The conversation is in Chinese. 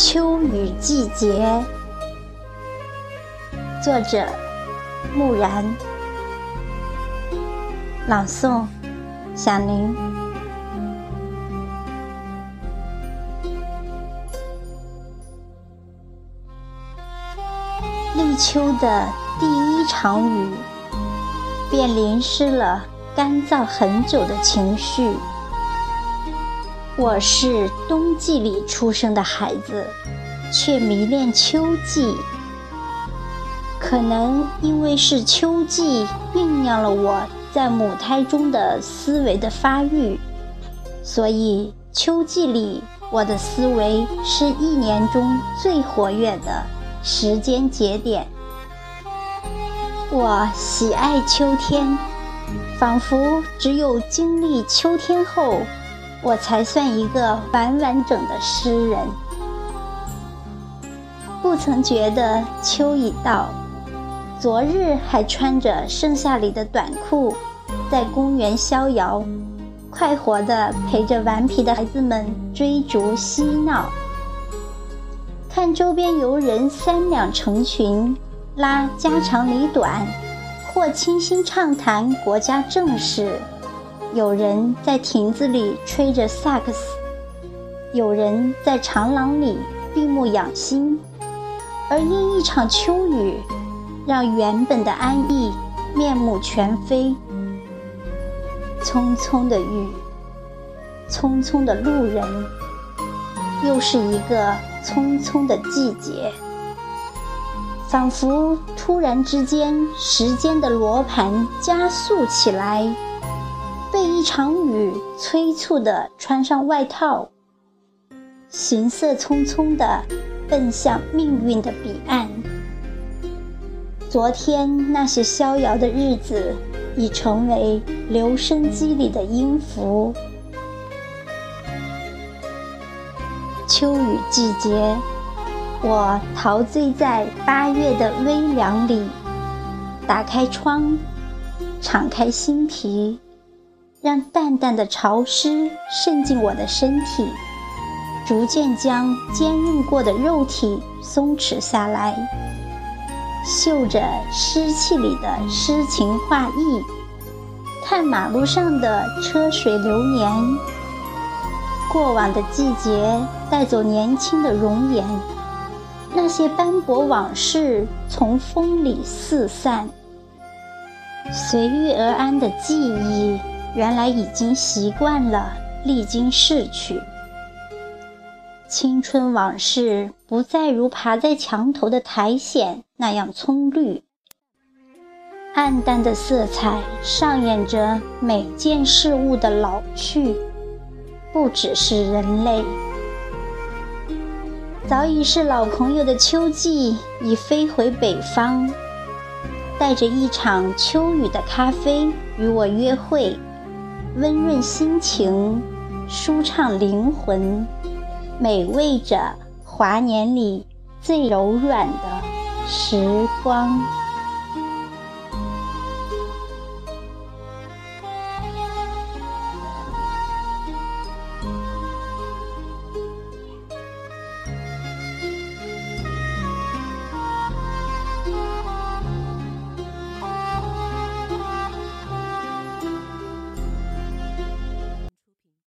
秋雨季节。作者：木然。朗诵：响铃。立秋的第一场雨，便淋湿了干燥很久的情绪。我是冬季里出生的孩子，却迷恋秋季。可能因为是秋季酝酿了我在母胎中的思维的发育，所以秋季里我的思维是一年中最活跃的时间节点。我喜爱秋天，仿佛只有经历秋天后。我才算一个完完整的诗人。不曾觉得秋已到，昨日还穿着盛夏里的短裤，在公园逍遥，快活地陪着顽皮的孩子们追逐嬉闹，看周边游人三两成群，拉家长里短，或倾心畅谈国家政事。有人在亭子里吹着萨克斯，有人在长廊里闭目养心，而因一场秋雨，让原本的安逸面目全非。匆匆的雨，匆匆的路人，又是一个匆匆的季节，仿佛突然之间，时间的罗盘加速起来。被一场雨催促的穿上外套，行色匆匆地奔向命运的彼岸。昨天那些逍遥的日子，已成为留声机里的音符。秋雨季节，我陶醉在八月的微凉里，打开窗，敞开心脾。让淡淡的潮湿渗进我的身体，逐渐将坚韧过的肉体松弛下来。嗅着湿气里的诗情画意，看马路上的车水流年。过往的季节带走年轻的容颜，那些斑驳往事从风里四散。随遇而安的记忆。原来已经习惯了历经逝去，青春往事不再如爬在墙头的苔藓那样葱绿，暗淡的色彩上演着每件事物的老去，不只是人类。早已是老朋友的秋季已飞回北方，带着一场秋雨的咖啡与我约会。温润心情，舒畅灵魂，美味着华年里最柔软的时光。